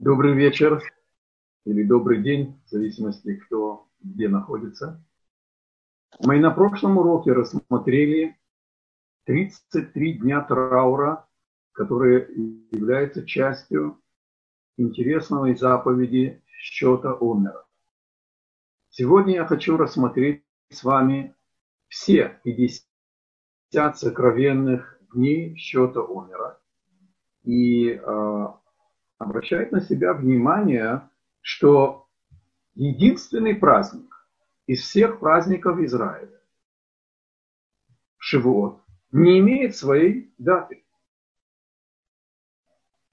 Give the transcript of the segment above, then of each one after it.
Добрый вечер или добрый день, в зависимости, кто где находится. Мы на прошлом уроке рассмотрели 33 дня траура, которые являются частью интересной заповеди счета умера. Сегодня я хочу рассмотреть с вами все 50 сокровенных дней счета умера. И э, обращает на себя внимание, что единственный праздник из всех праздников Израиля, Шивот, не имеет своей даты.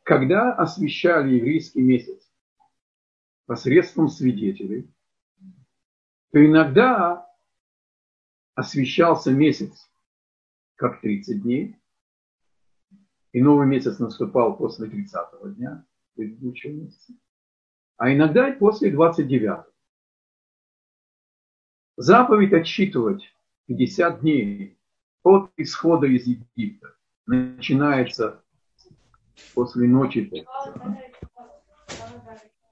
Когда освещали еврейский месяц посредством свидетелей, то иногда освещался месяц как 30 дней, и новый месяц наступал после 30 дня, предыдущего месяца. А иногда и после 29. Заповедь отсчитывать 50 дней от исхода из Египта начинается после ночи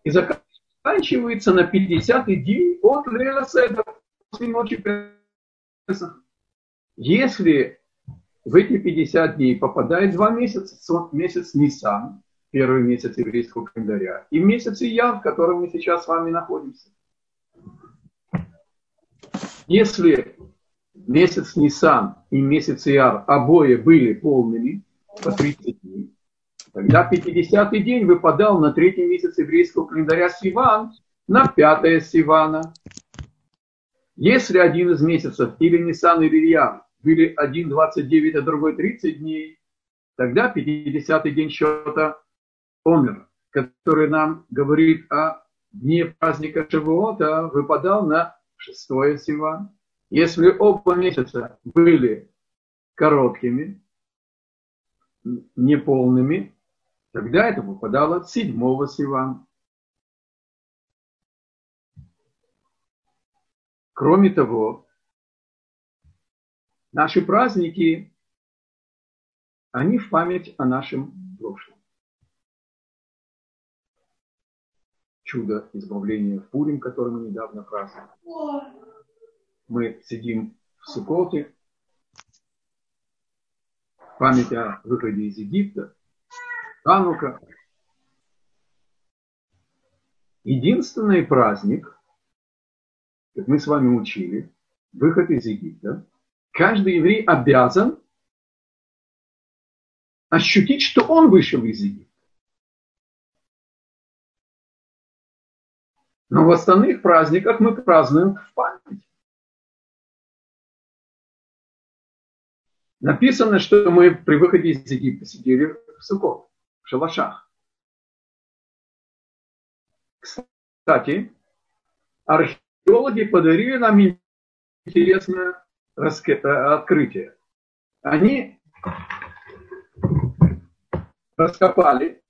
и заканчивается на 50 день от Леля Седа, после ночи Песах. Если в эти 50 дней попадает два месяца, месяц Нисан, первый месяц еврейского календаря, и месяц Иян, в котором мы сейчас с вами находимся. Если месяц Нисан и месяц Ияр обои были полными по 30 дней, тогда 50-й день выпадал на третий месяц еврейского календаря Сиван, на пятое Сивана. Если один из месяцев или Нисан или Ияр были один 29, а другой 30 дней, тогда 50-й день счета Омер, который нам говорит о дне праздника Шавуота, выпадал на шестое Сиван. Если оба месяца были короткими, неполными, тогда это выпадало от седьмого Сивана. Кроме того, наши праздники, они в память о нашем чудо избавления в Пурим, который мы недавно праздновали. Мы сидим в Сукоте, память о выходе из Египта, Ханука. Единственный праздник, как мы с вами учили, выход из Египта, каждый еврей обязан ощутить, что он вышел из Египта. Но в остальных праздниках мы празднуем в память. Написано, что мы при выходе из Египта сидели в Сукот, в шалашах. Кстати, археологи подарили нам интересное открытие. Они раскопали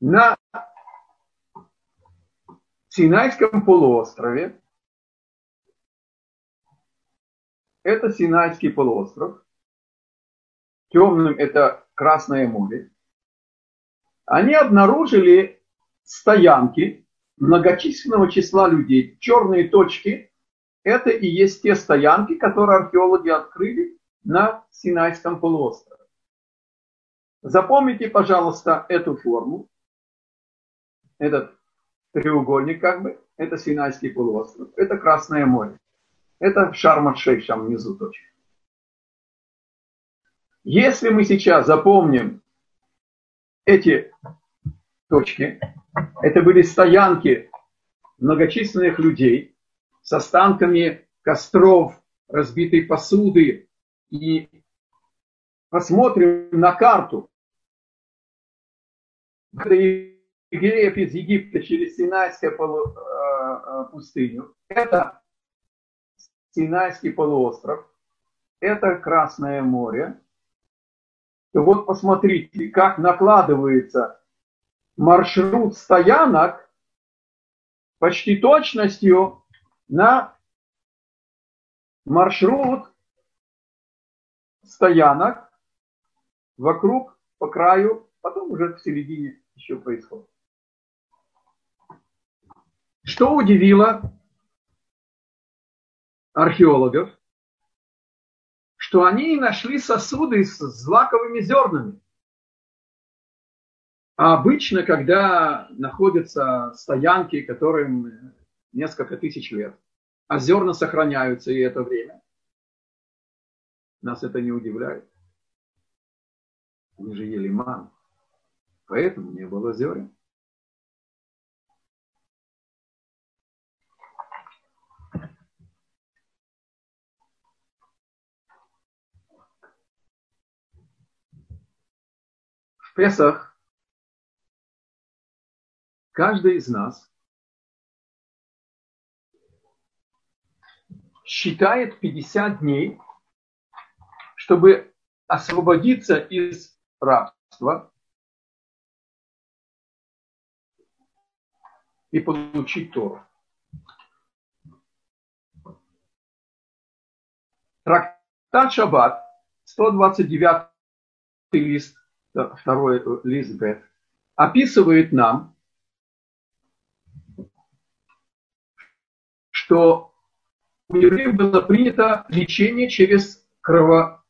на Синайском полуострове, это Синайский полуостров, темным это Красное море, они обнаружили стоянки многочисленного числа людей. Черные точки – это и есть те стоянки, которые археологи открыли на Синайском полуострове. Запомните, пожалуйста, эту форму, этот треугольник как бы, это Синайский полуостров, это Красное море, это Шарм-Шейш, там внизу точка. Если мы сейчас запомним эти точки, это были стоянки многочисленных людей с останками костров, разбитой посуды, и посмотрим на карту, евреев из Египта через Синайскую полу, э, э, пустыню. Это Синайский полуостров, это Красное море. И вот посмотрите, как накладывается маршрут стоянок почти точностью на маршрут стоянок вокруг, по краю, потом уже в середине еще происходит. Что удивило археологов? Что они нашли сосуды с злаковыми зернами. А обычно, когда находятся стоянки, которым несколько тысяч лет, а зерна сохраняются и это время, нас это не удивляет. Они же ели ман. Поэтому не было зерен. Песах каждый из нас считает 50 дней, чтобы освободиться из рабства и получить Тору. Трактат Шаббат, 129 лист, второй лист Б, описывает нам, что у евреев было принято лечение через кровопускание.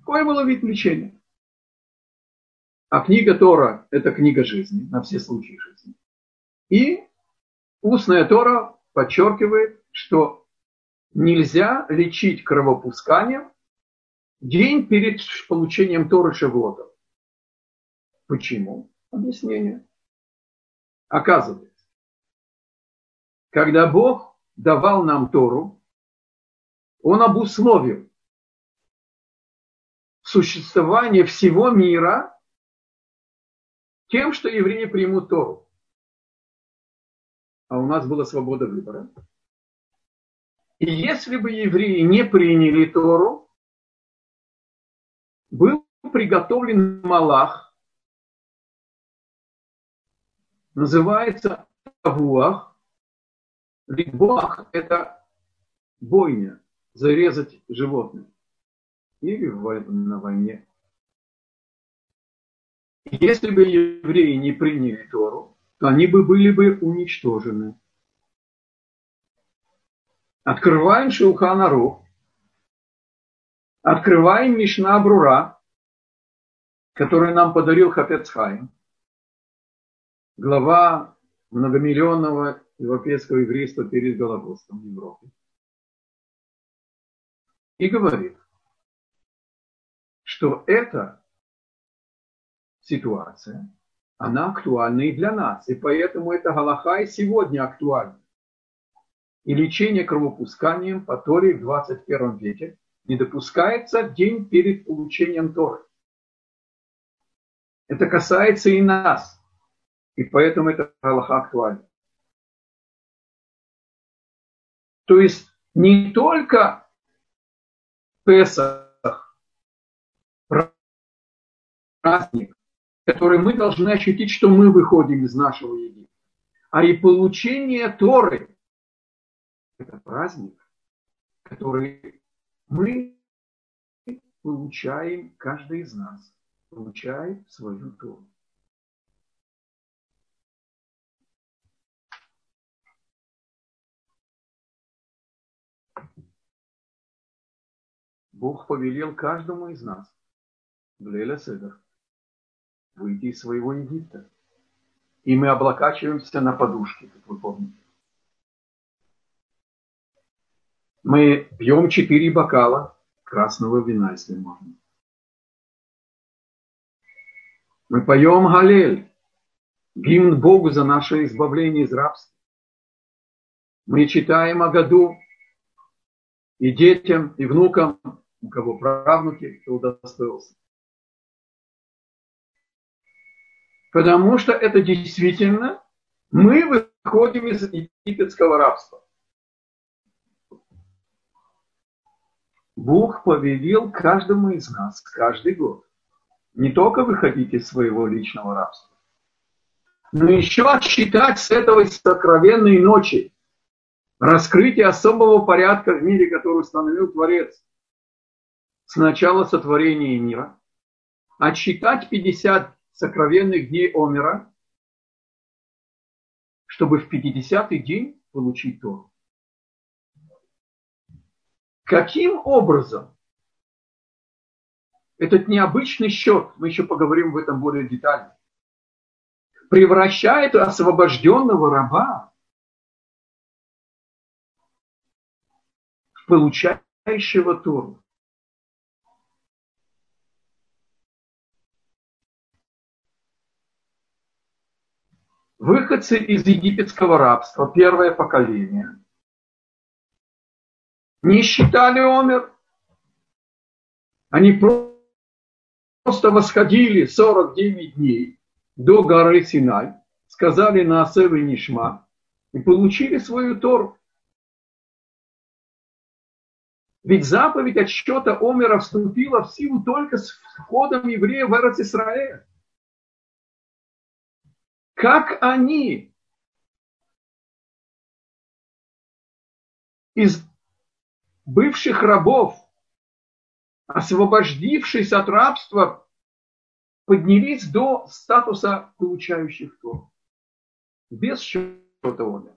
Какой было вид лечения? А книга Тора – это книга жизни, на все случаи жизни. И устная Тора подчеркивает, что нельзя лечить кровопусканием день перед получением Торы Шевлота. Почему? Объяснение. Оказывается, когда Бог давал нам Тору, Он обусловил существование всего мира тем, что евреи примут Тору. А у нас была свобода выбора. И если бы евреи не приняли Тору, был приготовлен Малах, называется Тавуах. Рибуах – это бойня, зарезать животное. Или на войне. Если бы евреи не приняли Тору, то они бы были бы уничтожены. Открываем Шилхана Рух, открываем Мишна Брура, который нам подарил Хафецхайм, глава многомиллионного европейского еврейства перед Голокостом в Европе. И говорит, что эта ситуация, она актуальна и для нас. И поэтому эта Галаха сегодня актуальна. И лечение кровопусканием по Торе в 21 веке не допускается в день перед получением Торы. Это касается и нас. И поэтому это Аллаха актуально. То есть не только Песах, праздник, который мы должны ощутить, что мы выходим из нашего Египта, а и получение Торы – это праздник, который мы получаем, каждый из нас получает свою Тору. Бог повелел каждому из нас в Седер выйти из своего Египта. И мы облокачиваемся на подушке, как вы помните. Мы пьем четыре бокала красного вина, если можно. Мы поем Галель, гимн Богу за наше избавление из рабства. Мы читаем о году и детям, и внукам у кого правнуки, кто удостоился. Потому что это действительно мы выходим из египетского рабства. Бог повелел каждому из нас каждый год не только выходить из своего личного рабства, но еще отсчитать с этой сокровенной ночи раскрытие особого порядка в мире, который установил Творец – с начала сотворения мира отсчитать 50 сокровенных дней Омера, чтобы в 50-й день получить Тору. Каким образом этот необычный счет, мы еще поговорим об этом более детально, превращает освобожденного раба в получающего Тору. Выходцы из египетского рабства, первое поколение, не считали Омер. Они просто восходили 49 дней до горы Синай, сказали на Асев и Нишма и получили свою Тору. Ведь заповедь отсчета Омера вступила в силу только с входом евреев в Исраэль. Как они из бывших рабов, освободившись от рабства, поднялись до статуса получающих Тору. Без счета умер.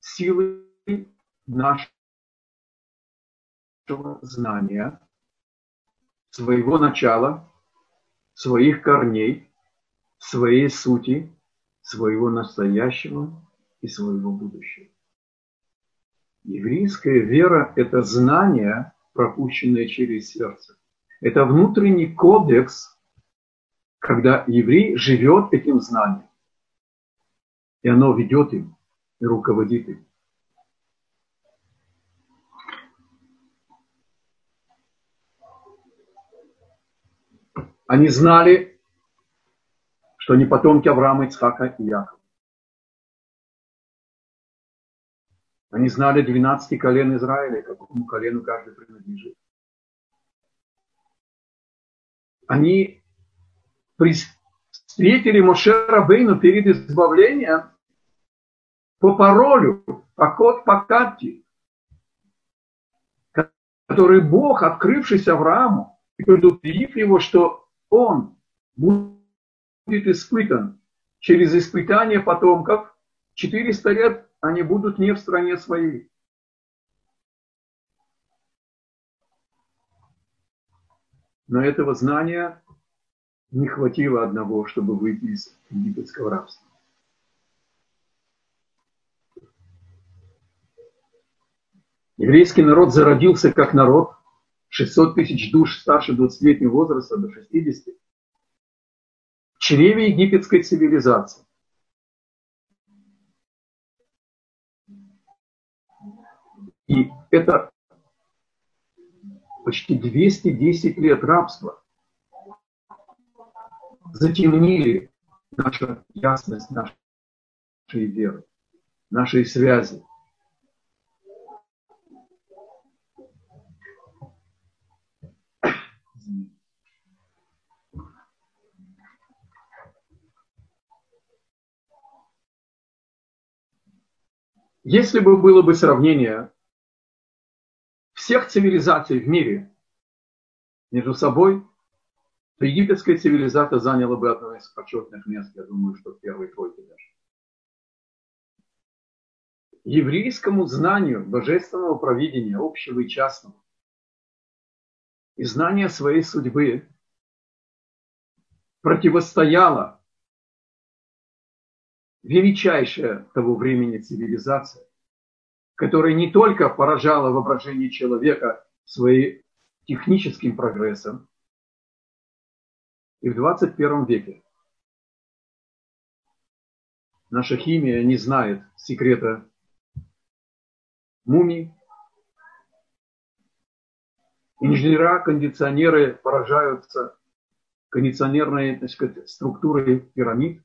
Силы нашей знания, своего начала, своих корней, своей сути, своего настоящего и своего будущего. Еврейская вера – это знание, пропущенное через сердце. Это внутренний кодекс, когда еврей живет этим знанием. И оно ведет им и руководит им. Они знали, что они потомки Авраама, Ицхака и Якова. Они знали 12 колен Израиля, какому колену каждый принадлежит. Они встретили Моше Рабейну перед избавлением по паролю, по код по карте, который Бог, открывшись Аврааму, предупредив его, что он будет испытан через испытание потомков. 400 лет они будут не в стране своей. Но этого знания не хватило одного, чтобы выйти из египетского рабства. Еврейский народ зародился как народ, 600 тысяч душ старше 20-летнего возраста до 60, в чреве египетской цивилизации. И это почти 210 лет рабства затемнили нашу ясность нашей веры, нашей связи Если бы было бы сравнение всех цивилизаций в мире между собой, то египетская цивилизация заняла бы одно из почетных мест, я думаю, что в первой тройке даже. Еврейскому знанию божественного провидения, общего и частного, и знания своей судьбы противостояло величайшая того времени цивилизация, которая не только поражала воображение человека своим техническим прогрессом, и в 21 веке наша химия не знает секрета мумий. Инженера, кондиционеры поражаются кондиционерной так сказать, структурой пирамид.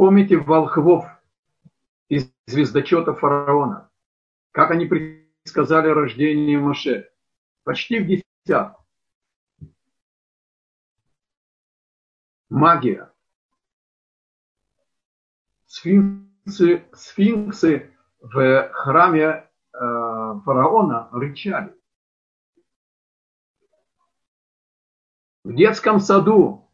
Вспомните волхвов из звездочета фараона. Как они предсказали рождение Моше. Почти в десяток. Магия. сфинксы, сфинксы в храме э, фараона рычали. В детском саду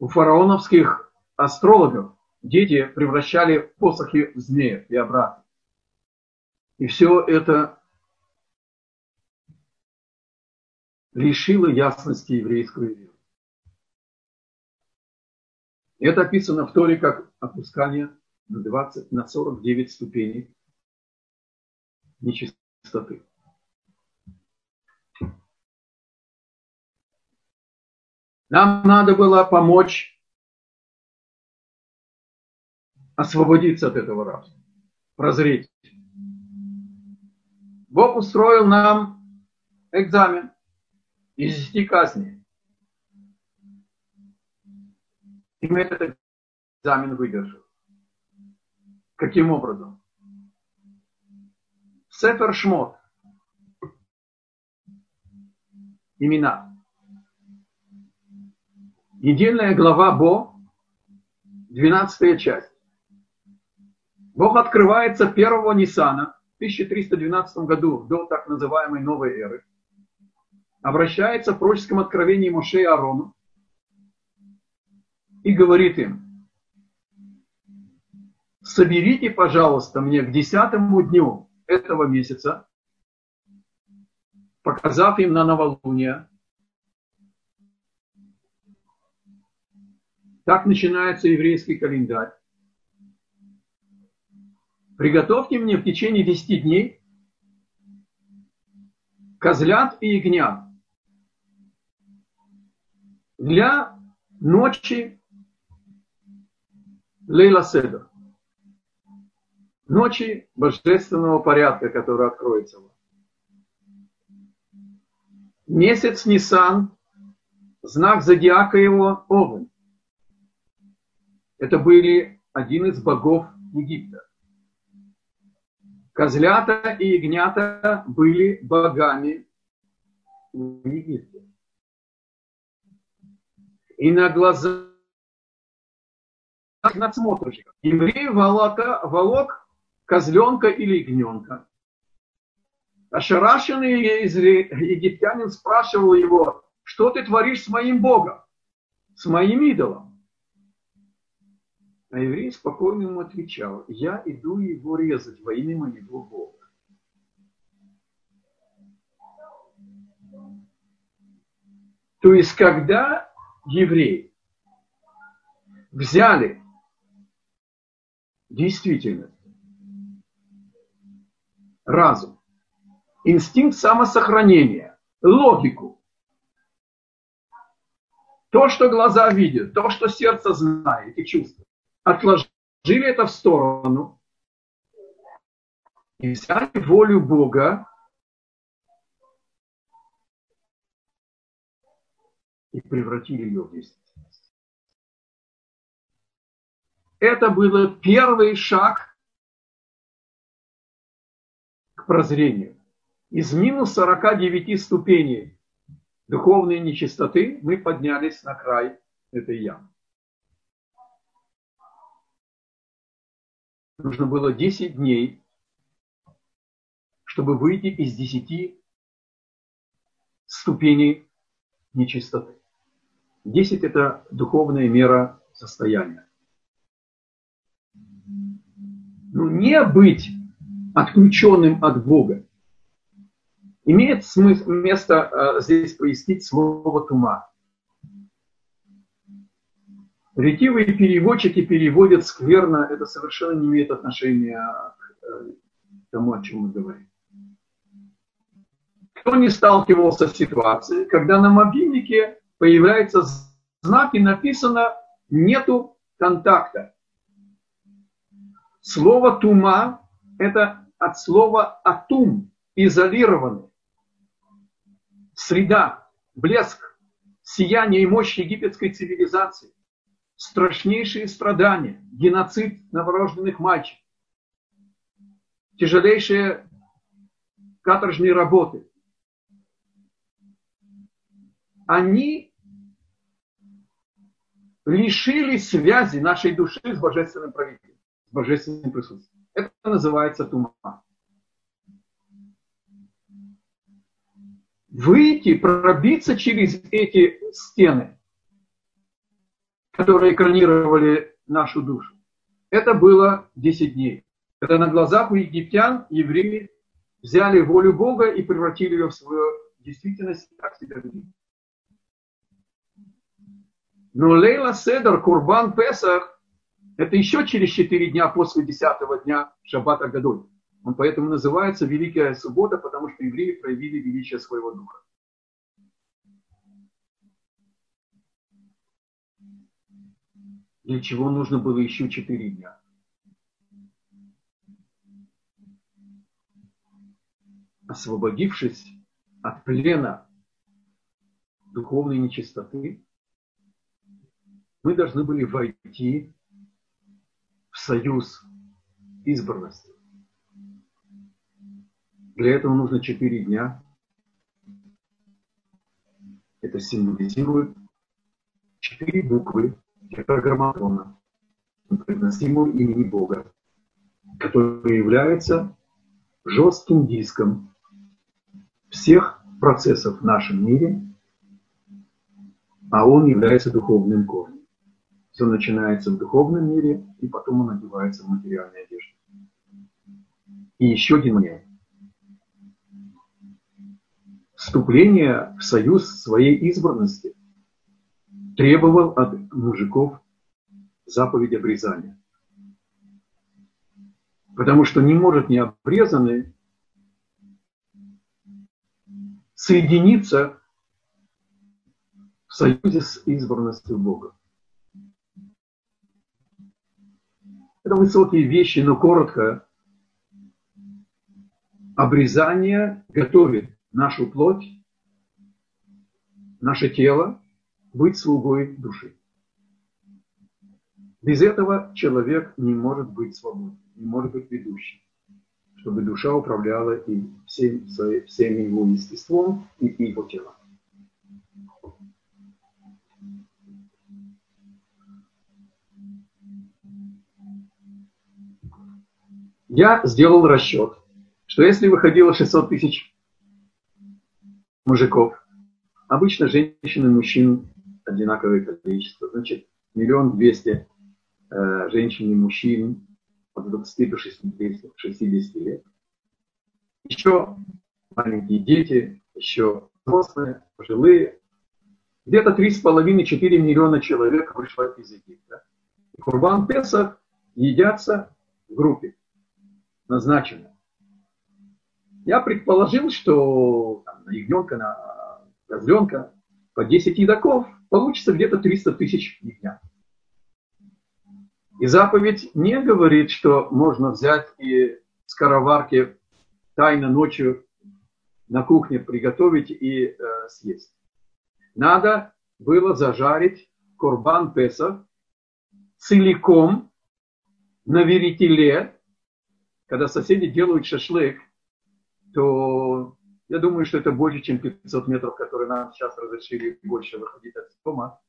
у фараоновских астрологов дети превращали посохи в змеев и обратно. И все это лишило ясности еврейскую веру. Это описано в Торе как опускание на, 20, на 49 ступеней нечистоты. Нам надо было помочь освободиться от этого рабства, прозреть. Бог устроил нам экзамен из десяти казней. И мы этот экзамен выдержали. Каким образом? Сефер Шмот. Имена. Недельная глава Бо, 12 часть. Бог открывается 1 Ниссана в 1312 году, до так называемой новой эры. Обращается в пророческом откровении Моше и Аарону и говорит им, соберите, пожалуйста, мне к десятому дню этого месяца, показав им на новолуние, Так начинается еврейский календарь. Приготовьте мне в течение 10 дней козлят и ягнят для ночи Лейла Седа. Ночи божественного порядка, который откроется вам. Месяц Нисан, знак зодиака его Овен. Это были один из богов Египта. Козлята и ягнята были богами в Египте. И на глазах надсмотрщиков еврей волока, волок козленка или ягненка. Ошарашенный египтянин спрашивал его, что ты творишь с моим Богом, с моим идолом? А еврей спокойно ему отвечал, я иду его резать во имя моего Бога. То есть, когда евреи взяли действительно разум, инстинкт самосохранения, логику, то, что глаза видят, то, что сердце знает и чувствует, отложили это в сторону и взяли волю Бога и превратили ее в действительность. Это был первый шаг к прозрению. Из минус 49 ступеней духовной нечистоты мы поднялись на край этой ямы. Нужно было 10 дней, чтобы выйти из 10 ступеней нечистоты. 10 – это духовная мера состояния. Ну, не быть отключенным от Бога. Имеет смысл, место э, здесь пояснить слово тума. Ретивые переводчики переводят скверно, это совершенно не имеет отношения к э, тому, о чем мы говорим. Кто не сталкивался с ситуацией, когда на мобильнике появляется знак и написано «нету контакта». Слово «тума» – это от слова «атум» – изолированный. Среда, блеск, сияние и мощь египетской цивилизации страшнейшие страдания, геноцид новорожденных мальчиков, тяжелейшие каторжные работы. Они лишили связи нашей души с божественным правителем, с божественным присутствием. Это называется тума. Выйти, пробиться через эти стены, которые экранировали нашу душу. Это было 10 дней. Когда на глазах у египтян евреи взяли волю Бога и превратили ее в свою действительность, так себя вели. Но Лейла Седер, Курбан Песах, это еще через 4 дня после 10 дня Шаббата Гадоль. Он поэтому называется Великая Суббота, потому что евреи проявили величие своего духа. Для чего нужно было еще 4 дня? Освободившись от плена духовной нечистоты, мы должны были войти в союз избранности. Для этого нужно четыре дня. Это символизирует четыре буквы тетраграмматона, произносимого имени Бога, который является жестким диском всех процессов в нашем мире, а он является духовным корнем. Все начинается в духовном мире, и потом он одевается в материальной одежде. И еще один момент. Вступление в союз своей избранности требовал от мужиков заповедь обрезания. Потому что не может необрезанный соединиться в союзе с избранностью Бога. Это высокие вещи, но коротко. Обрезание готовит нашу плоть, наше тело быть слугой души. Без этого человек не может быть свободным, не может быть ведущим, чтобы душа управляла и всем, всем его естеством и его телом. Я сделал расчет, что если выходило 600 тысяч мужиков, обычно женщин и мужчин одинаковое количество, значит, миллион двести э, женщин и мужчин от 20 до 60, 60 лет. Еще маленькие дети, еще взрослые, пожилые. Где-то 3,5-4 миллиона человек вышло из Египта. И Курбан Песах едятся в группе назначено. Я предположил, что там, на ягненка, на козленка по 10 едоков получится где-то 300 тысяч ягнят. И заповедь не говорит, что можно взять и скороварки тайно ночью на кухне приготовить и э, съесть. Надо было зажарить корбан Песах целиком на веретеле когда соседи делают шашлык, то я думаю, что это больше, чем 500 метров, которые нам сейчас разрешили больше выходить от дома,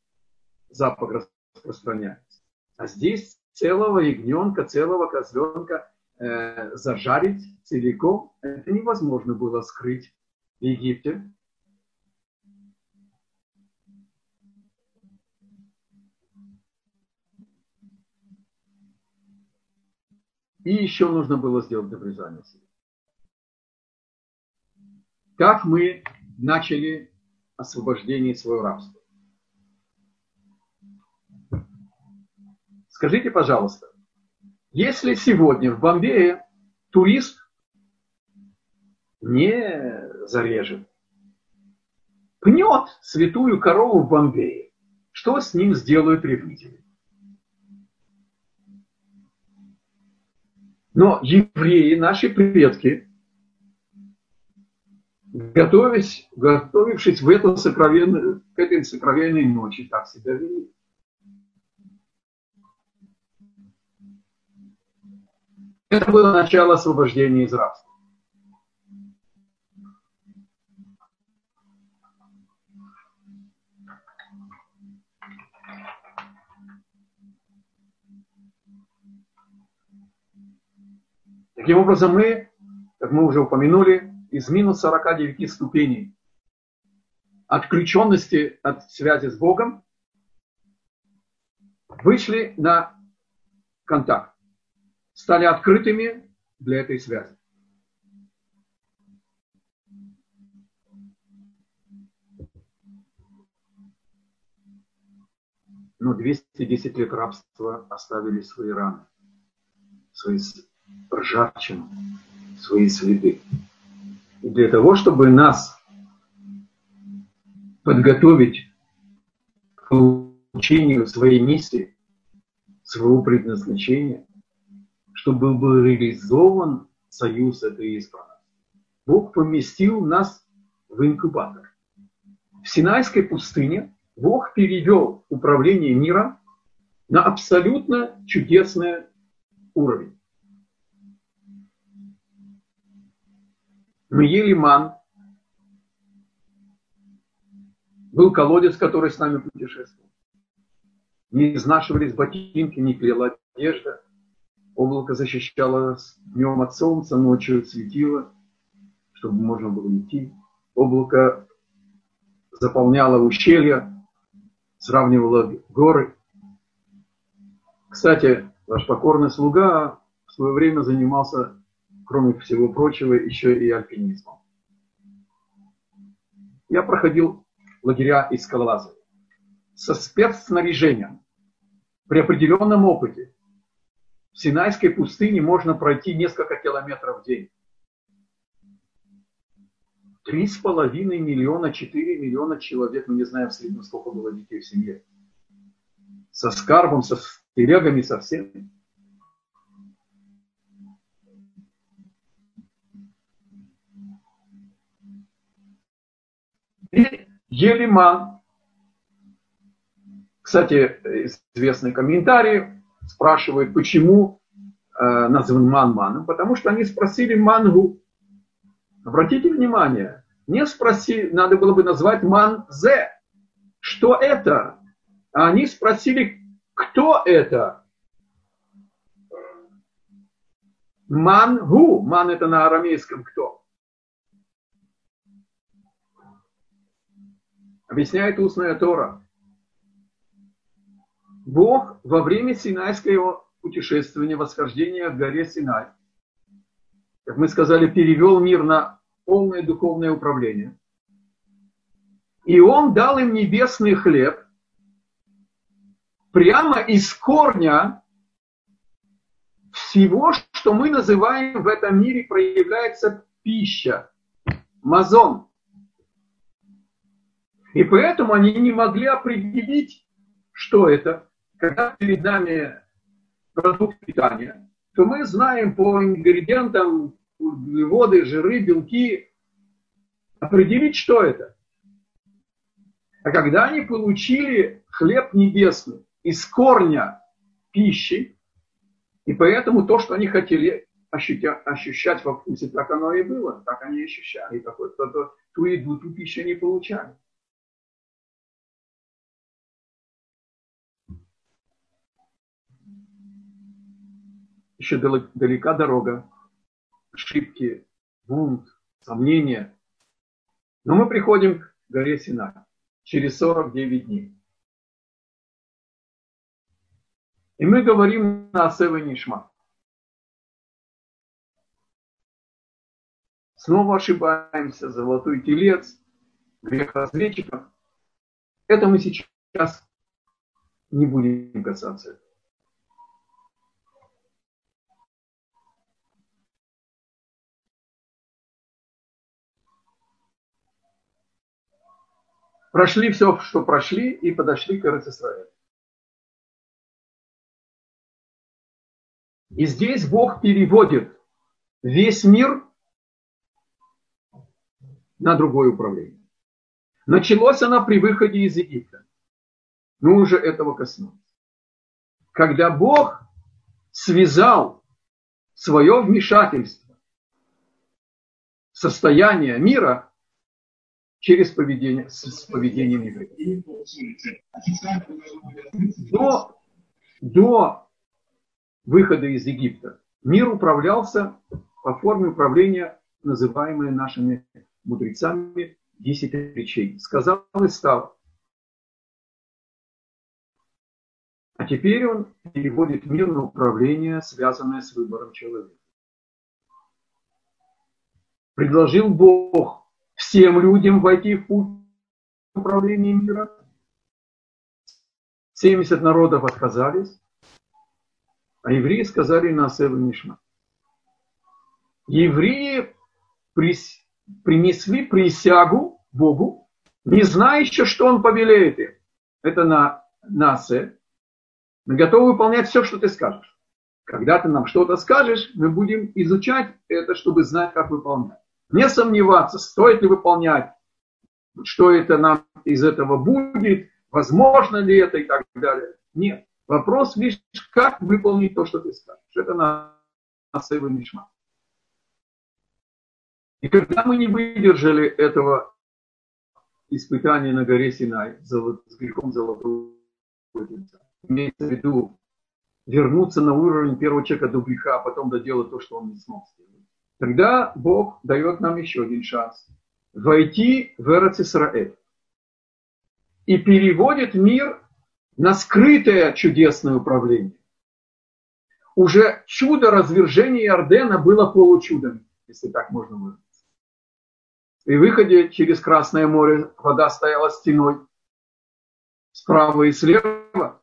запах распространяется. А здесь целого ягненка, целого козленка э, зажарить целиком, это невозможно было скрыть в Египте. И еще нужно было сделать обрезание себе. Как мы начали освобождение своего рабства? Скажите, пожалуйста, если сегодня в Бомбее турист не зарежет, пнет святую корову в Бомбее, что с ним сделают ревнители? Но евреи, наши предки, готовясь, готовившись в это сокровенную, к этой сокровенной ночи, так себя вели. Это было начало освобождения из рабства. Таким образом, мы, как мы уже упомянули, из минус 49 ступеней отключенности от связи с Богом вышли на контакт, стали открытыми для этой связи. Но 210 лет рабства оставили свои раны, свои ржавчину, свои следы. И для того, чтобы нас подготовить к получению своей миссии, своего предназначения, чтобы был реализован союз этой избранности. Бог поместил нас в инкубатор. В Синайской пустыне Бог перевел управление миром на абсолютно чудесный уровень. Мы ели ман. Был колодец, который с нами путешествовал. Не изнашивались ботинки, не клеила одежда. Облако защищало днем от солнца, ночью светило, чтобы можно было идти. Облако заполняло ущелья, сравнивало горы. Кстати, ваш покорный слуга в свое время занимался кроме всего прочего, еще и альпинизмом. Я проходил лагеря и скалолазы со спецснаряжением. При определенном опыте в Синайской пустыне можно пройти несколько километров в день. Три с половиной миллиона, четыре миллиона человек, мы не знаем в среднем, сколько было детей в семье. Со скарбом, со телегами, со всеми. И Елиман. Кстати, известный комментарий спрашивает, почему э, назван ман маном. Потому что они спросили мангу. Обратите внимание, не спросили, надо было бы назвать ман-зе. Что это? А они спросили, кто это? Мангу. Ман это на арамейском кто? Объясняет устная Тора. Бог во время Синайского путешествия, восхождения к горе Синай, как мы сказали, перевел мир на полное духовное управление. И он дал им небесный хлеб прямо из корня всего, что мы называем в этом мире, проявляется пища, мазон. И поэтому они не могли определить, что это. Когда перед нами продукт питания, то мы знаем по ингредиентам углеводы, жиры, белки, определить, что это. А когда они получили хлеб небесный из корня пищи, и поэтому то, что они хотели ощутя, ощущать во вкусе, так оно и было, так они ощущали. И такой, то, то, ту еду, ту пищу не получали. Еще далека дорога, ошибки, бунт, сомнения. Но мы приходим к горе Сина через 49 дней. И мы говорим на Асева Нишма. Снова ошибаемся, золотой телец, грех разведчиков. Это мы сейчас не будем касаться. Прошли все, что прошли, и подошли к Израилю. И здесь Бог переводит весь мир на другое управление. Началось она при выходе из Египта. Мы уже этого коснулись. Когда Бог связал свое вмешательство, состояние мира через поведение, с, с поведением евреев. До, до выхода из Египта мир управлялся по форме управления, называемой нашими мудрецами десять речей. Сказал и стал. А теперь он переводит мир на управление, связанное с выбором человека. Предложил Бог всем людям войти в путь управления мира. 70 народов отказались, а евреи сказали на Асеву Мишма. Евреи принесли присягу Богу, не зная еще, что Он повелеет им. Это на Насе. Мы готовы выполнять все, что ты скажешь. Когда ты нам что-то скажешь, мы будем изучать это, чтобы знать, как выполнять. Не сомневаться, стоит ли выполнять, что это нам из этого будет, возможно ли это и так далее. Нет. Вопрос лишь, как выполнить то, что ты скажешь. Это на Асева Мишма. И когда мы не выдержали этого испытания на горе Синай с грехом золотого имеется в виду вернуться на уровень первого человека до греха, а потом доделать то, что он не смог сделать. Тогда Бог дает нам еще один шанс. Войти в Эрец Исраэль. И переводит мир на скрытое чудесное управление. Уже чудо развержения Иордена было получудом, если так можно выразиться. При выходе через Красное море вода стояла стеной справа и слева.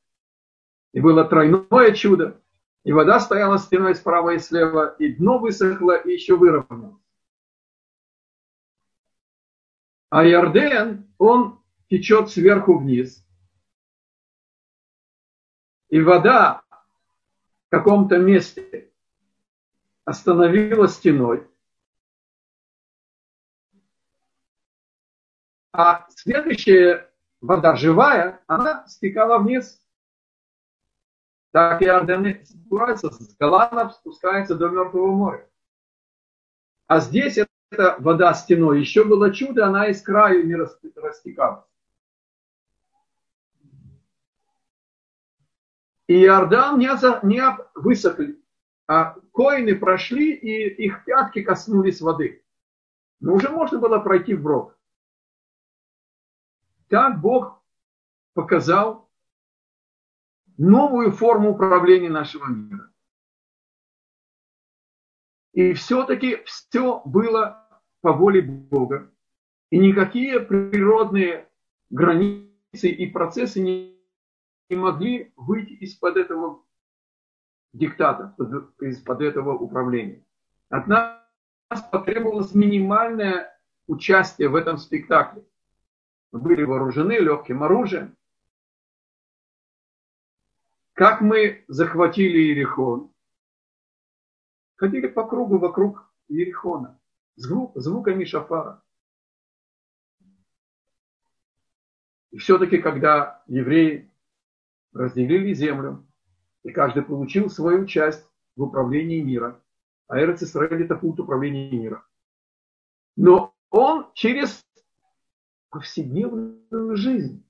И было тройное чудо. И вода стояла стеной справа и слева, и дно высохло, и еще выровнялось. А Ярден, он течет сверху вниз. И вода в каком-то месте остановилась стеной. А следующая вода живая, она стекала вниз так и спускается, с Голландов спускается до Мертвого моря. А здесь эта вода стеной. Еще было чудо, она из краю не растекалась. И Иордан не, за, не высохли, а коины прошли, и их пятки коснулись воды. Но уже можно было пройти в брод. Так Бог показал новую форму управления нашего мира. И все-таки все было по воле Бога. И никакие природные границы и процессы не, могли выйти из-под этого диктата, из-под этого управления. От нас потребовалось минимальное участие в этом спектакле. Мы были вооружены легким оружием, как мы захватили Иерихон? Ходили по кругу вокруг Иерихона. Звук, звуками шафара. И все-таки, когда евреи разделили землю, и каждый получил свою часть в управлении мира, а Эрец Исраэль это путь управления мира. Но он через повседневную жизнь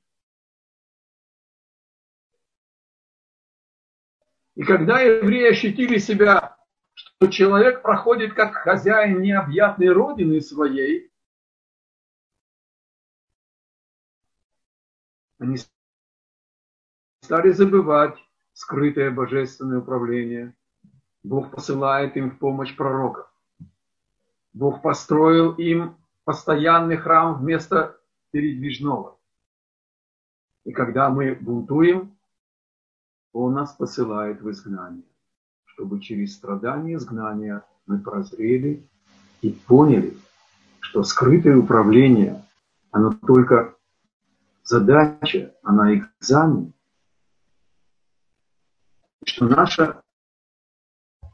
И когда евреи ощутили себя, что человек проходит как хозяин необъятной родины своей, они стали забывать скрытое божественное управление. Бог посылает им в помощь пророков. Бог построил им постоянный храм вместо передвижного. И когда мы бунтуем, он нас посылает в изгнание, чтобы через страдания изгнания мы прозрели и поняли, что скрытое управление, оно только задача, она экзамен. Что наша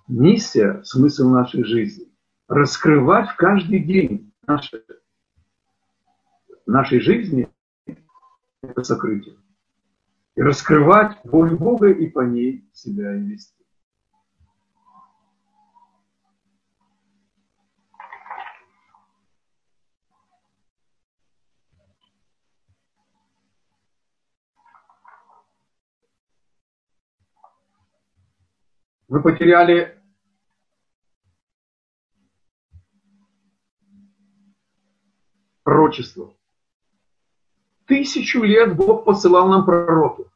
миссия, смысл нашей жизни, раскрывать в каждый день нашей, нашей жизни это сокрытие и раскрывать волю Бога и по ней себя вести. Вы потеряли пророчество. Тысячу лет Бог посылал нам пророков.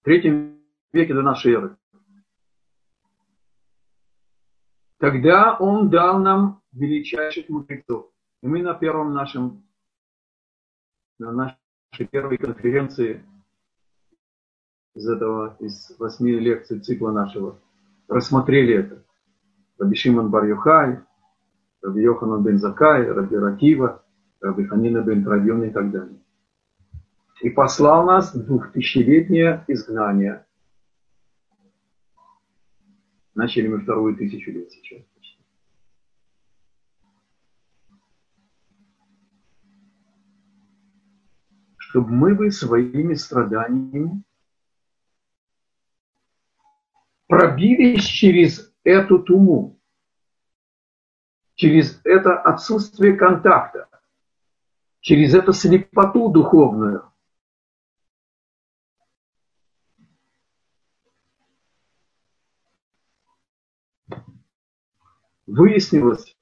В третьем веке до нашей эры. Тогда Он дал нам величайших мудрецов. И мы на первом нашем, на нашей первой конференции из этого, из восьми лекций цикла нашего, рассмотрели это. Раби Шимон бар Юхай, Раби Йоханан бен Закай, Раби Ракива, Раби Ханина бен Травьон и так далее. И послал нас в двухтысячелетнее изгнание. Начали мы вторую тысячу лет сейчас. Чтобы мы бы своими страданиями пробились через эту туму, через это отсутствие контакта, через эту слепоту духовную. Выяснилось,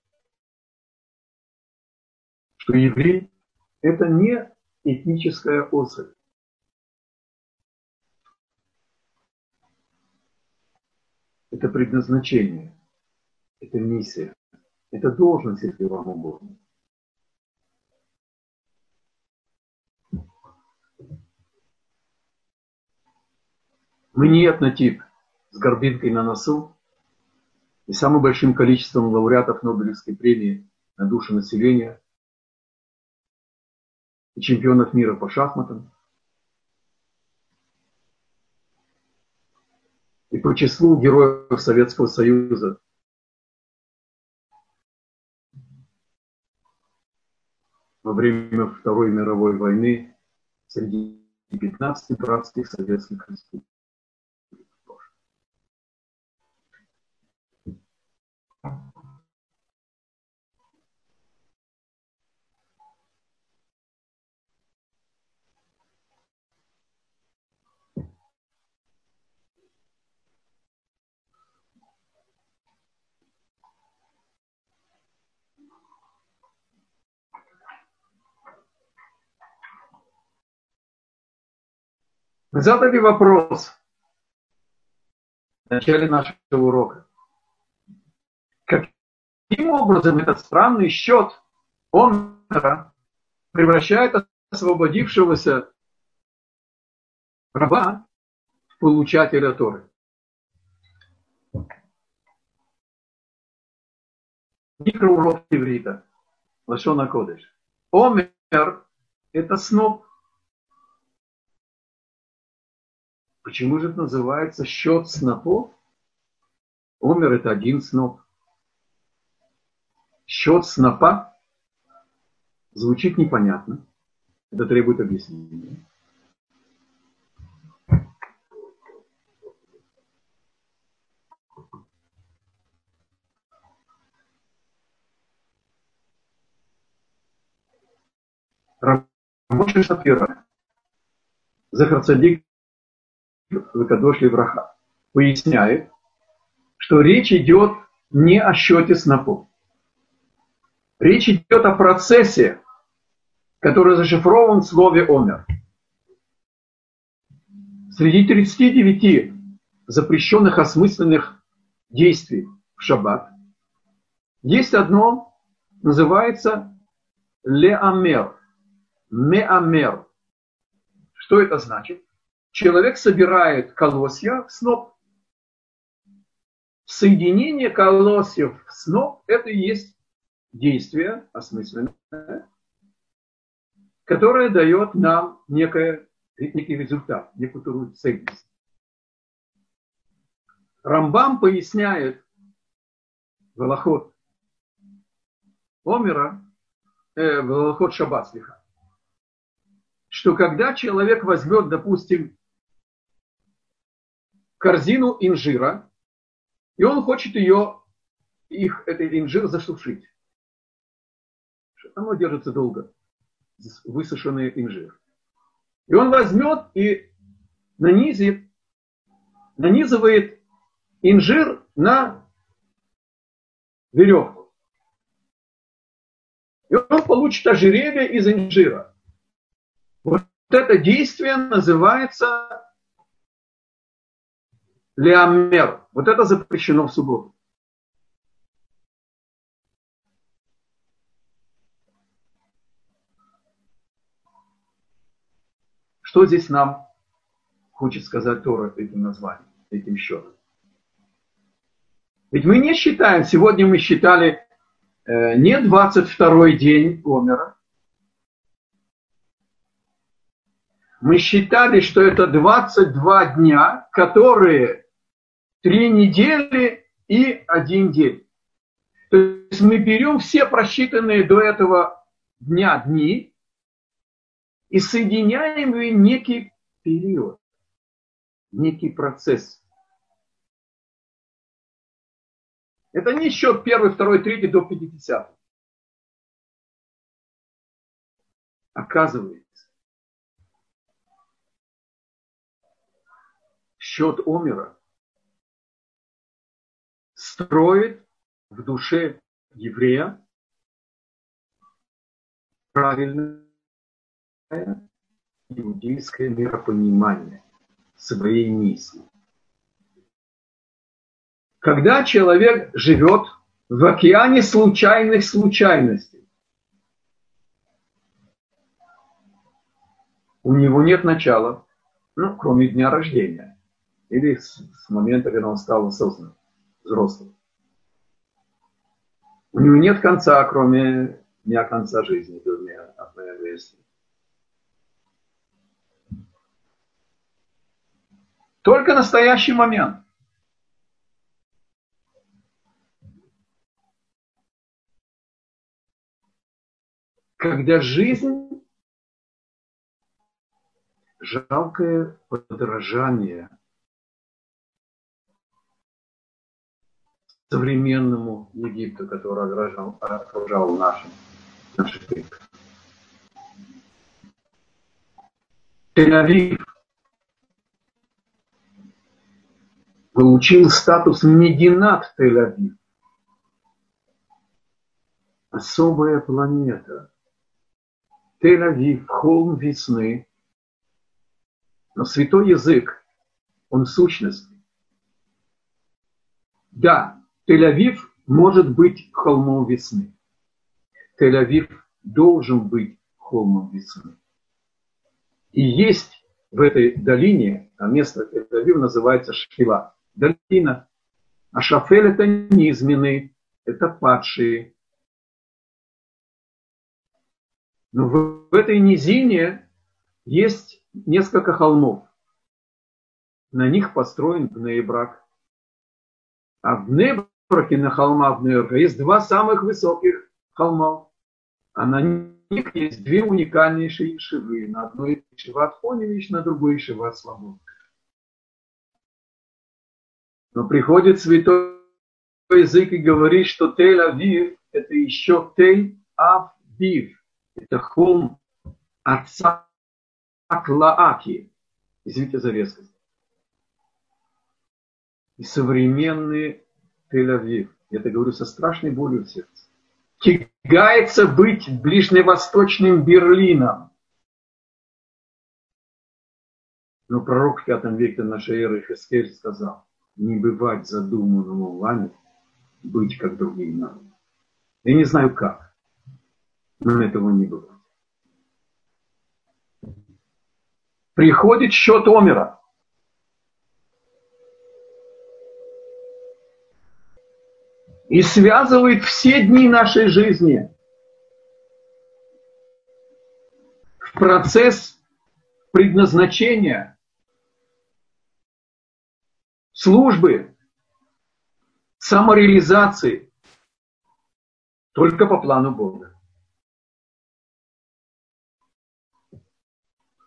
что еврей – это не этническая особь. Это предназначение, это миссия, это должность, если вам угодно. Мы не этнотип с горбинкой на носу и самым большим количеством лауреатов Нобелевской премии на душу населения и чемпионов мира по шахматам. и по числу героев Советского Союза. Во время Второй мировой войны среди 15 братских советских республик. Мы задали вопрос в начале нашего урока. Каким образом этот странный счет Омера превращает освободившегося раба в получателя Торы? Микроурок иврита. Лашона Кодыш. Омер – это сноп. Почему же это называется счет снопов? Умер это один сноп. Счет снопа звучит непонятно. Это требует объяснения. Рабочий Шапира, Захар Цадик Выкадош Левраха, поясняет, что речь идет не о счете снопов. Речь идет о процессе, который зашифрован в слове «омер». Среди 39 запрещенных осмысленных действий в шаббат есть одно, называется леамер, меамер. Что это значит? Человек собирает колосья в сноп. Соединение колосьев в сноп – это и есть действие осмысленное, которое дает нам некое, некий результат, некоторую цельность. Рамбам поясняет Велоход Омера, э, Велоход Шаббат, что когда человек возьмет, допустим, корзину инжира, и он хочет ее, их, этот инжир засушить. Оно держится долго, высушенный инжир. И он возьмет и нанизит, нанизывает инжир на веревку. И он получит ожерелье из инжира. Вот это действие называется леомер. Вот это запрещено в субботу. Что здесь нам хочет сказать Тора этим названием, этим счетом? Ведь мы не считаем, сегодня мы считали э, не 22 день Омера. Мы считали, что это 22 дня, которые три недели и один день. То есть мы берем все просчитанные до этого дня дни и соединяем в некий период, некий процесс. Это не счет первый, второй, третий до 50. Оказывается, счет Омера строит в душе еврея правильное иудейское миропонимание своей миссии. Когда человек живет в океане случайных случайностей, у него нет начала, ну, кроме дня рождения, или с, момента, когда он стал осознанным, взрослым. У него нет конца, кроме дня конца жизни, дня одной версии. Только настоящий момент. Когда жизнь жалкое подражание современному Египту, который окружал, окружал нашим, наших предков. Тель-Авив получил статус Мединат Тель-Авив. Особая планета. Тель-Авив, холм весны. Но святой язык, он сущностный. Да, Тель-Авив может быть холмом весны. Тель-Авив должен быть холмом весны. И есть в этой долине, а место Тель-Авив называется Шхила долина. А Шафель это низменные, это падшие. Но в, этой низине есть несколько холмов. На них построен Бнейбрак. А в Бнейбраке на холмах Бнейбрака есть два самых высоких холма. А на них есть две уникальнейшие шивы. На одной Шиват Хоневич, на другой Шиват Свободка. Но приходит святой язык и говорит, что Тель-Авив – это еще Тель-Авив. Это холм отца Аклааки. Извините за резкость. И современный Тель-Авив, я это говорю со страшной болью в сердце, тягается быть ближневосточным Берлином. Но пророк в пятом веке нашей эры Хескель сказал, не бывать задуманному вами быть как другие народы. Я не знаю как, но этого не бывает. Приходит счет Омера. И связывает все дни нашей жизни в процесс предназначения – службы, самореализации только по плану Бога.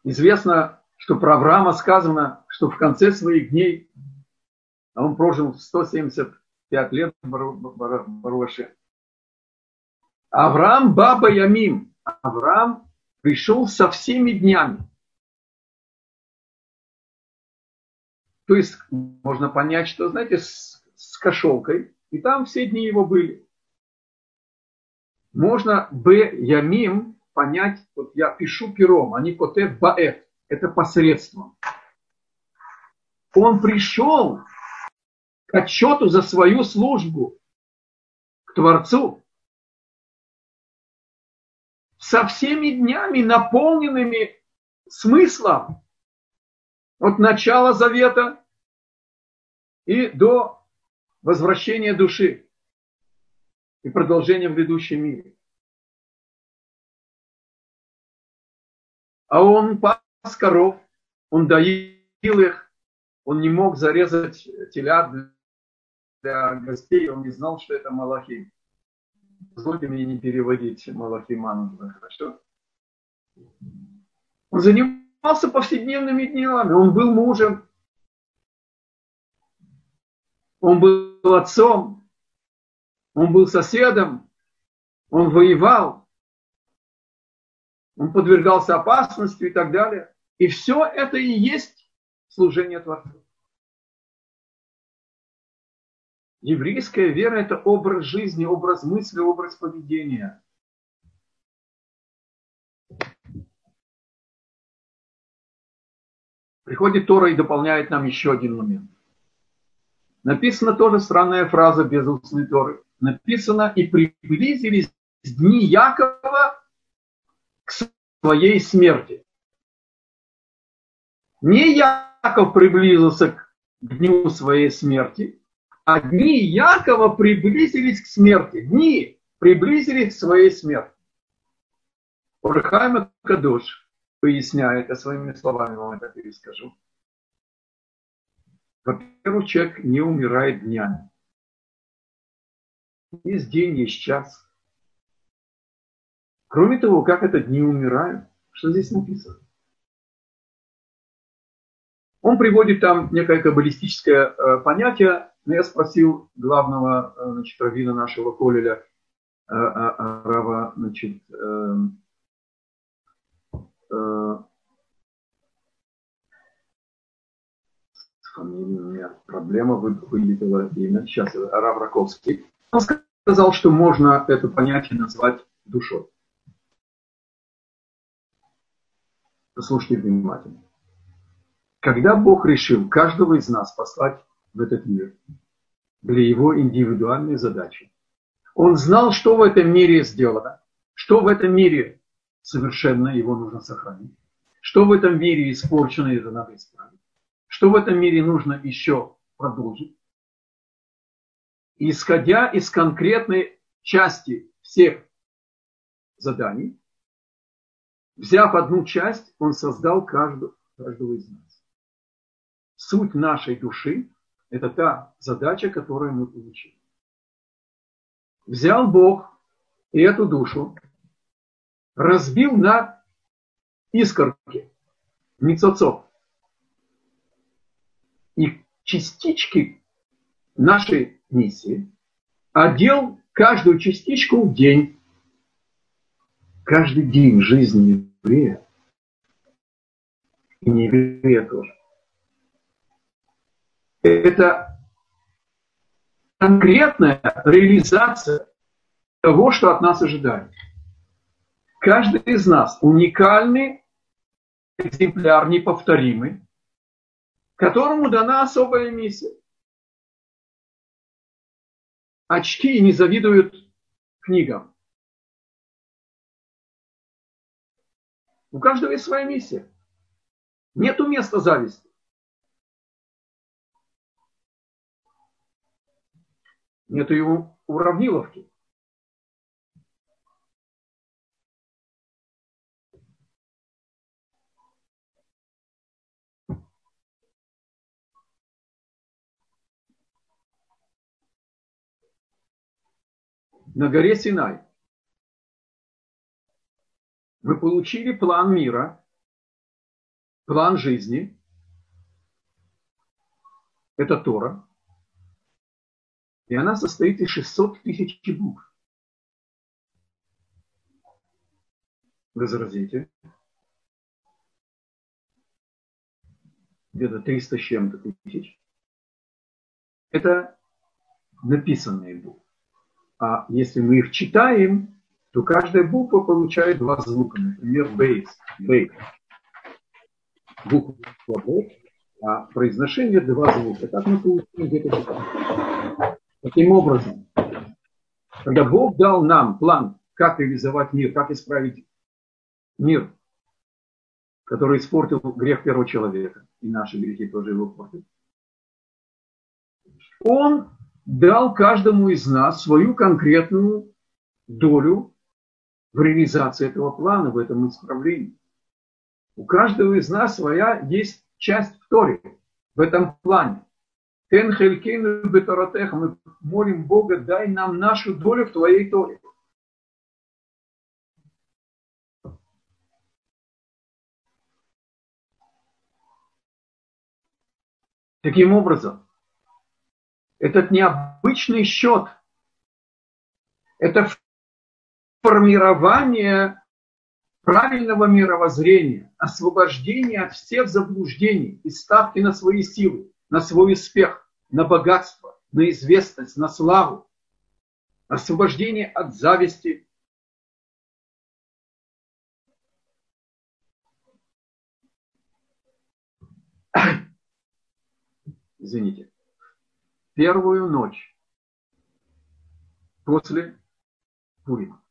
Известно, что про Авраама сказано, что в конце своих дней, а он прожил 175 лет в Баруаше, Авраам Баба Ямим, Авраам пришел со всеми днями. То есть можно понять, что, знаете, с, с кошелкой, и там все дни его были. можно Б Ямим понять, вот я пишу пером, а не Котев Баэт. Это посредством. Он пришел к отчету за свою службу к Творцу со всеми днями, наполненными смыслом от начала завета и до возвращения души и продолжения в грядущем мире. А он пас коров, он доил их, он не мог зарезать телят для гостей, он не знал, что это Малахим. Позвольте мне не переводить Малахиман, хорошо? Он занимался повседневными делами, он был мужем, он был отцом, он был соседом, он воевал, он подвергался опасности и так далее. И все это и есть служение Творцу. Еврейская вера – это образ жизни, образ мысли, образ поведения. Приходит Тора и дополняет нам еще один момент. Написана тоже странная фраза без устной Торы. Написано, и приблизились дни Якова к своей смерти. Не Яков приблизился к дню своей смерти, а дни Якова приблизились к смерти. Дни приблизились к своей смерти. Урхайма Кадош поясняет, я своими словами вам это перескажу. Во-первых, человек не умирает днями. Есть день, есть час. Кроме того, как это дни умирают, что здесь написано? Он приводит там некое каббалистическое э, понятие, но я спросил главного э, значит, раввина нашего Колеля, э, э, Рава, значит, фамилия, у меня проблема вылетела имя, сейчас Рав Раковский. Он сказал, что можно это понятие назвать душой. Послушайте внимательно. Когда Бог решил каждого из нас послать в этот мир для его индивидуальной задачи, Он знал, что в этом мире сделано, что в этом мире совершенно его нужно сохранить, что в этом мире испорчено, это надо исправить, что в этом мире нужно еще продолжить. исходя из конкретной части всех заданий, взяв одну часть, он создал каждого, каждого из нас. Суть нашей души – это та задача, которую мы получили. Взял Бог и эту душу, разбил на искорки, мицоцов. И частички нашей миссии одел каждую частичку в день. Каждый день жизни еврея и не еврея тоже. Это конкретная реализация того, что от нас ожидают. Каждый из нас уникальный экземпляр, неповторимый, которому дана особая миссия. Очки не завидуют книгам. У каждого есть своя миссия. Нету места зависти. Нету его уравниловки. на горе Синай. Вы получили план мира, план жизни. Это Тора. И она состоит из 600 тысяч букв. Возразите. Где-то 300 с чем-то тысяч. Это написанные буквы. А если мы их читаем, то каждая буква получает два звука. Например, бейс, бейс. Буква бейс, а произношение два звука. Так мы получим где-то Таким образом, когда Бог дал нам план, как реализовать мир, как исправить мир, который испортил грех первого человека, и наши грехи тоже его портят, Он дал каждому из нас свою конкретную долю в реализации этого плана, в этом исправлении. У каждого из нас своя есть часть в Торе, в этом плане. Кен хелькейну бетаратеха. Мы молим Бога, дай нам нашу долю в Твоей Торе. Таким образом, этот необычный счет, это формирование правильного мировоззрения, освобождение от всех заблуждений и ставки на свои силы на свой успех, на богатство, на известность, на славу, освобождение от зависти. Извините. Первую ночь после Пурима,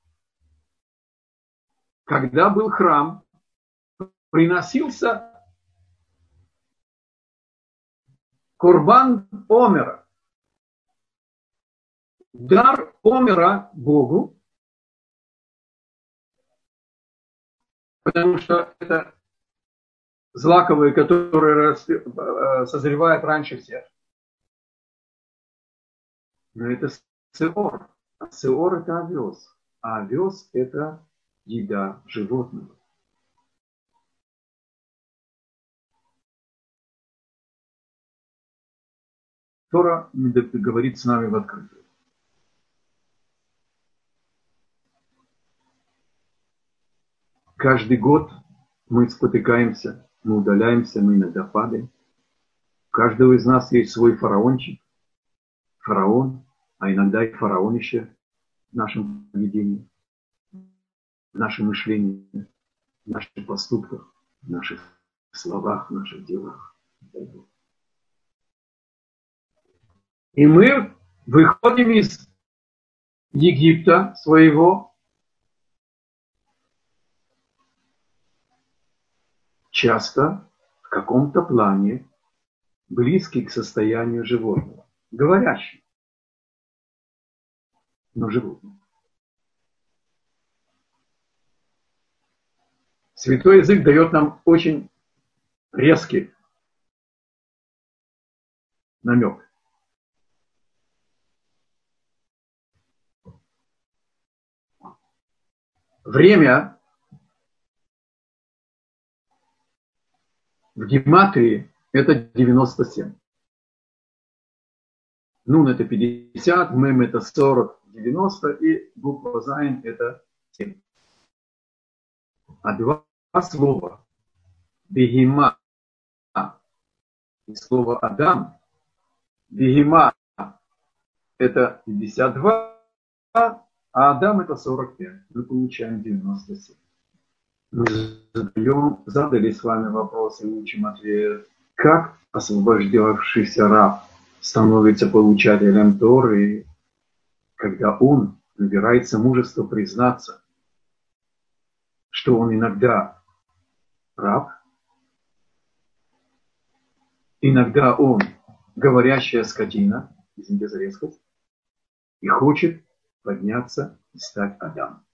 когда был храм, приносился Курбан Омера. Дар Омера Богу, потому что это злаковые, которые э, созревают раньше всех. Но это сеор. А сеор это овес. А овес это еда животного. Тора говорит с нами в открытую. Каждый год мы спотыкаемся, мы удаляемся, мы иногда падаем. У каждого из нас есть свой фараончик, фараон, а иногда и фараонище в нашем поведении, в нашем мышлении, в наших поступках, в наших словах, в наших делах. И мы выходим из Египта своего, часто в каком-то плане близкий к состоянию животного, говорящий, но животного. Святой язык дает нам очень резкий намек. Время в гематрии это 97. Нун это 50, мем это 40, 90 и буква Зайн это 7. А два слова Бегима и слово Адам Бегима это 52, а Адам это 45. Мы получаем 97. Мы задаем, задали с вами вопрос и учим ответ. Как освобождавшийся раб становится получателем Торы, когда он набирается мужества признаться, что он иногда раб, иногда он говорящая скотина, извините за резкость, и хочет подняться и стать Адам.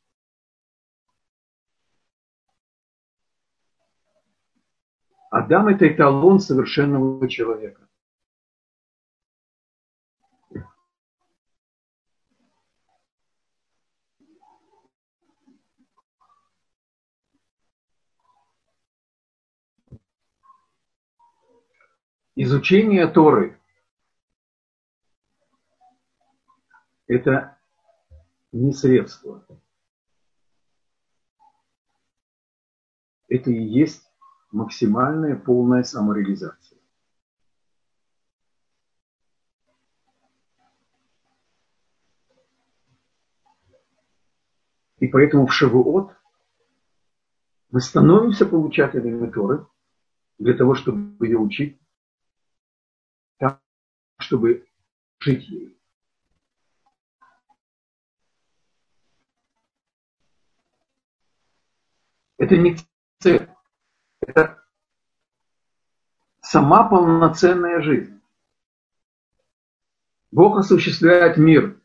Адам – это эталон совершенного человека. Изучение Торы – это не средство. Это и есть максимальная полная самореализация. И поэтому в Шавуот мы становимся получателями Торы для того, чтобы ее учить, так, чтобы жить ей. Это не цель. Это сама полноценная жизнь. Бог осуществляет мир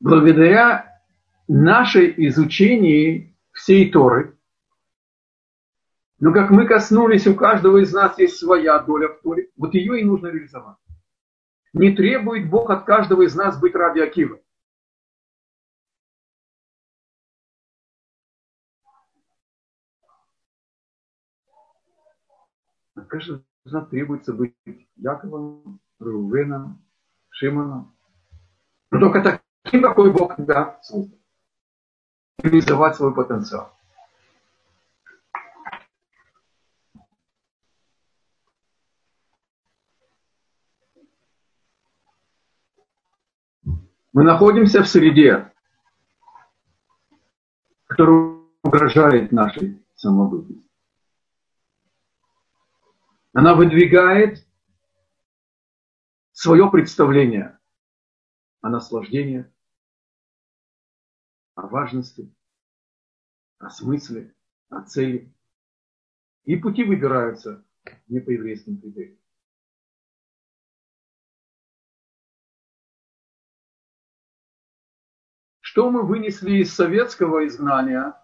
благодаря нашей изучении всей Торы. Но как мы коснулись, у каждого из нас есть своя доля в Торе. Вот ее и нужно реализовать. Не требует Бог от каждого из нас быть ради Нас требуется быть Яковом, Рувеном, Шимоном. Но только таким, какой Бог тебя создал. Реализовать свой потенциал. Мы находимся в среде, которая угрожает нашей самобытности. Она выдвигает свое представление о наслаждении, о важности, о смысле, о цели. И пути выбираются не по еврейским критериям. Что мы вынесли из советского изгнания,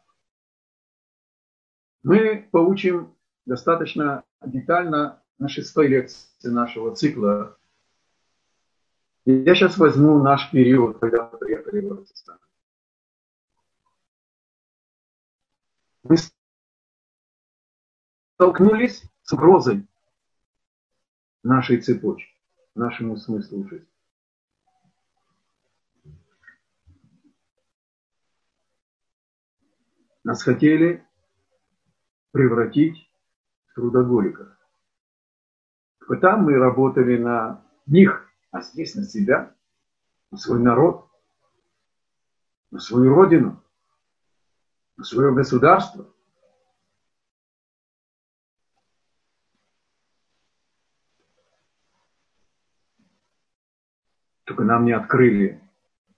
мы получим достаточно детально на шестой лекции нашего цикла. Я сейчас возьму наш период, когда мы приехали в Ростислав. Мы столкнулись с угрозой нашей цепочки, нашему смыслу жизни. Нас хотели превратить трудоголиков. Там мы работали на них, а здесь на себя, на свой народ, на свою родину, на свое государство. Только нам не открыли,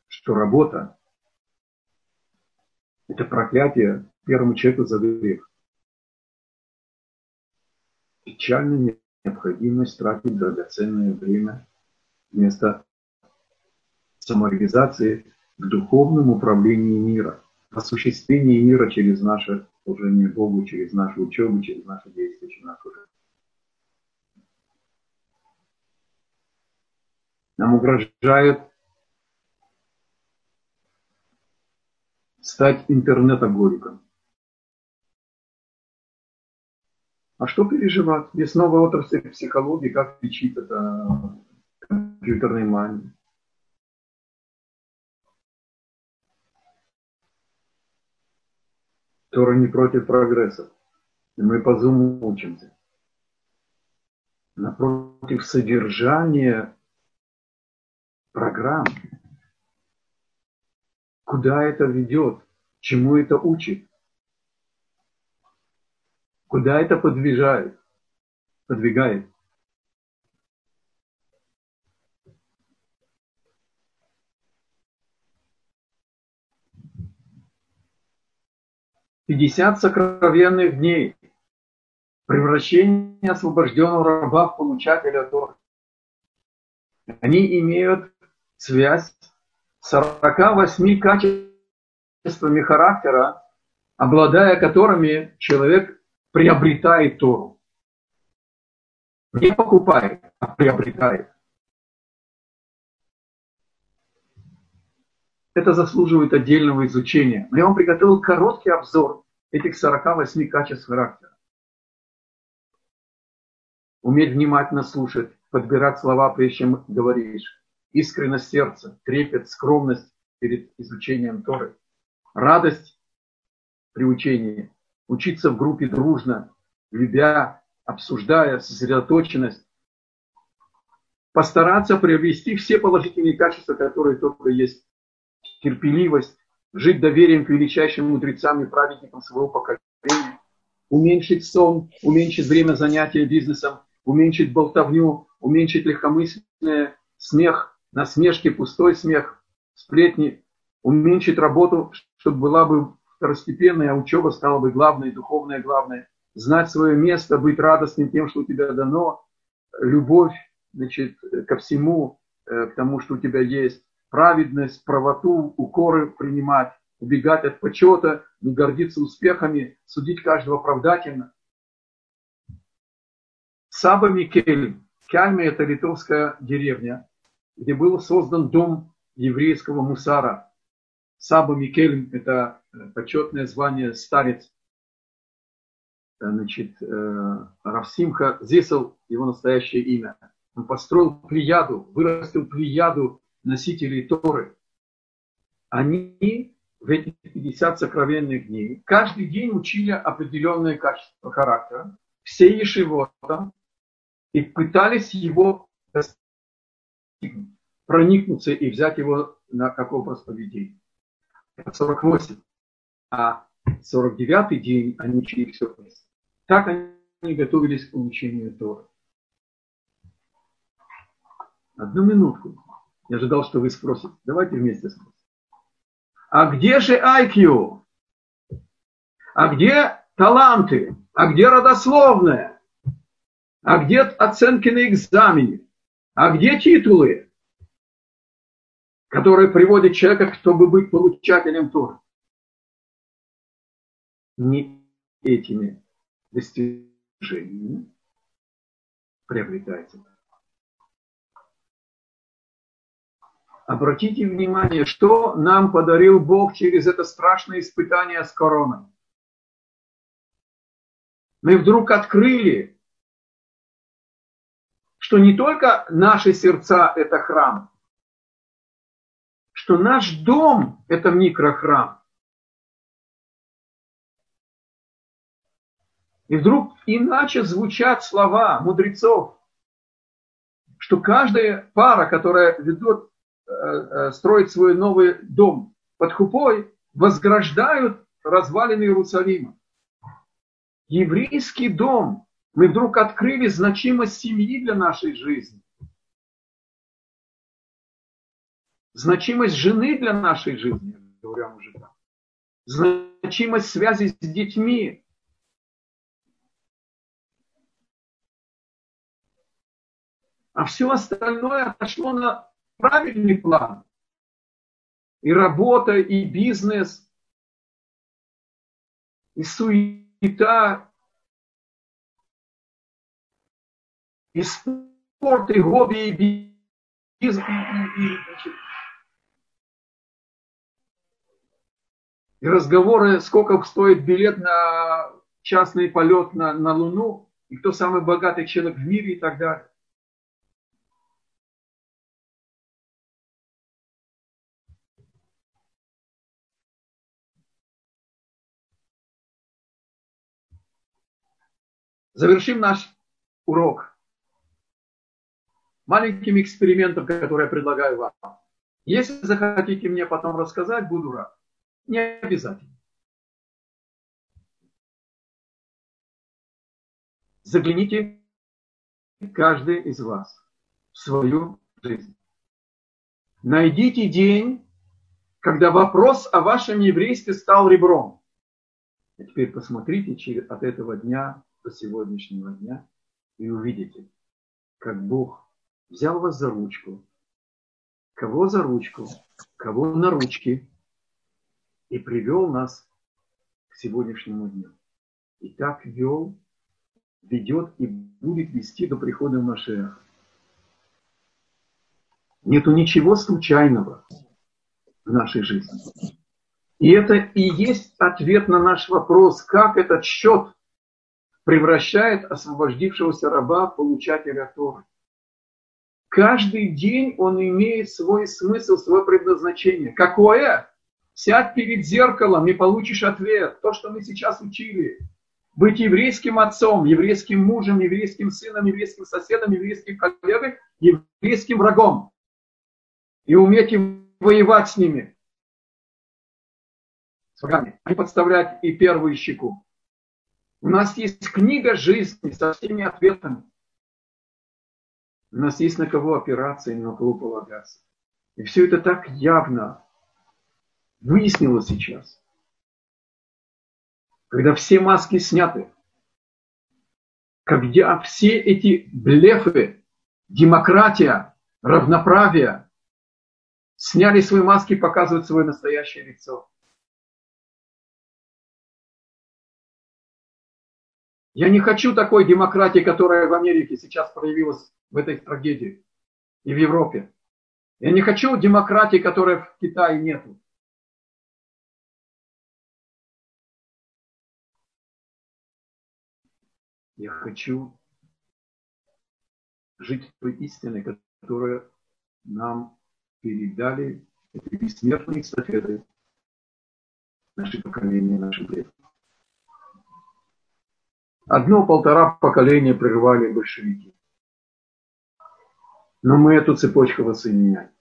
что работа – это проклятие первому человеку за грех печальная необходимость тратить драгоценное время вместо самореализации к духовному управлению мира, осуществлению мира через наше служение Богу, через нашу учебу, через наши действия, через нашу жизнь. Нам угрожает стать интернет-агориком. А что переживать? Есть новая отрасль психологии, как лечить это компьютерной манией. Тора не против прогресса. Мы по Zoom учимся. Напротив содержания программ. Куда это ведет? Чему это учит? Куда это подвижает? Подвигает. Пятьдесят сокровенных дней. Превращение освобожденного раба в получателя Торы. Они имеют связь с 48 качествами характера, обладая которыми человек приобретает Тору. Не покупает, а приобретает. Это заслуживает отдельного изучения. Но я вам приготовил короткий обзор этих 48 качеств характера. Уметь внимательно слушать, подбирать слова, прежде чем говоришь. Искренность сердца, трепет, скромность перед изучением Торы. Радость при учении, учиться в группе дружно, любя, обсуждая, сосредоточенность. Постараться приобрести все положительные качества, которые только есть. Терпеливость, жить доверием к величайшим мудрецам и праведникам своего поколения, уменьшить сон, уменьшить время занятия бизнесом, уменьшить болтовню, уменьшить легкомысленное, смех, насмешки, пустой смех, сплетни, уменьшить работу, чтобы была бы второстепенная, а учеба стала бы главной, духовная главная, знать свое место, быть радостным тем, что у тебя дано, любовь значит, ко всему, э, к тому, что у тебя есть, праведность, правоту, укоры принимать, убегать от почета, не гордиться успехами, судить каждого оправдательно. Саба Микель, Кальме – это литовская деревня, где был создан дом еврейского мусара. Саба Микель – это э, почетное звание старец. Э, значит, э, Равсимха Зисел – его настоящее имя. Он построил плеяду, вырастил плеяду носителей Торы. Они в эти 50 сокровенных дней каждый день учили определенные качества характера. Все ешивота и пытались его проникнуться и взять его на как образ поведения. Это 48. А 49 день они учили все вместе. Так они готовились к получению Торы. Одну минутку. Я ожидал, что вы спросите. Давайте вместе спросим. А где же IQ? А где таланты? А где родословное? А где оценки на экзамене? А где титулы, которые приводят человека, чтобы быть получателем Торы? Не этими достижениями приобретается. Обратите внимание, что нам подарил Бог через это страшное испытание с короной. Мы вдруг открыли что не только наши сердца – это храм, что наш дом – это микрохрам. И вдруг иначе звучат слова мудрецов, что каждая пара, которая ведет, э, э, строит свой новый дом под хупой, возграждают развалины Иерусалима. Еврейский дом мы вдруг открыли значимость семьи для нашей жизни. Значимость жены для нашей жизни, говоря мужикам. Значимость связи с детьми. А все остальное отошло на правильный план. И работа, и бизнес, и суета, и спорт, и хобби, и бизнес, и, разговоры, сколько стоит билет на частный полет на, на Луну, и кто самый богатый человек в мире и так далее. Завершим наш урок маленьким экспериментом, который я предлагаю вам. Если захотите мне потом рассказать, буду рад. Не обязательно. Загляните каждый из вас в свою жизнь. Найдите день, когда вопрос о вашем еврействе стал ребром. И теперь посмотрите от этого дня до сегодняшнего дня и увидите, как Бог взял вас за ручку, кого за ручку, кого на ручки, и привел нас к сегодняшнему дню. И так вел, ведет и будет вести до прихода Машеха. Нету ничего случайного в нашей жизни. И это и есть ответ на наш вопрос, как этот счет превращает освободившегося раба в получателя Торы. Каждый день он имеет свой смысл, свое предназначение. Какое? Сядь перед зеркалом и получишь ответ. То, что мы сейчас учили. Быть еврейским отцом, еврейским мужем, еврейским сыном, еврейским соседом, еврейским коллегой, еврейским врагом. И уметь воевать с ними. с врагами, не подставлять и первую щеку. У нас есть книга жизни со всеми ответами. У нас есть на кого опираться и на кого полагаться. И все это так явно выяснилось сейчас. Когда все маски сняты, когда все эти блефы, демократия, равноправие, сняли свои маски, показывают свое настоящее лицо. Я не хочу такой демократии, которая в Америке сейчас проявилась в этой трагедии и в Европе. Я не хочу демократии, которой в Китае нету. Я хочу жить той истиной, которую нам передали эти бессмертные эстафеты наши поколения, наши предки. Одно-полтора поколения прервали большевики. Но мы эту цепочку воссоединяем.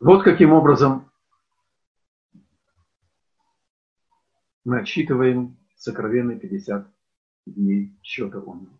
Вот каким образом мы отсчитываем сокровенные 50 дней счета он.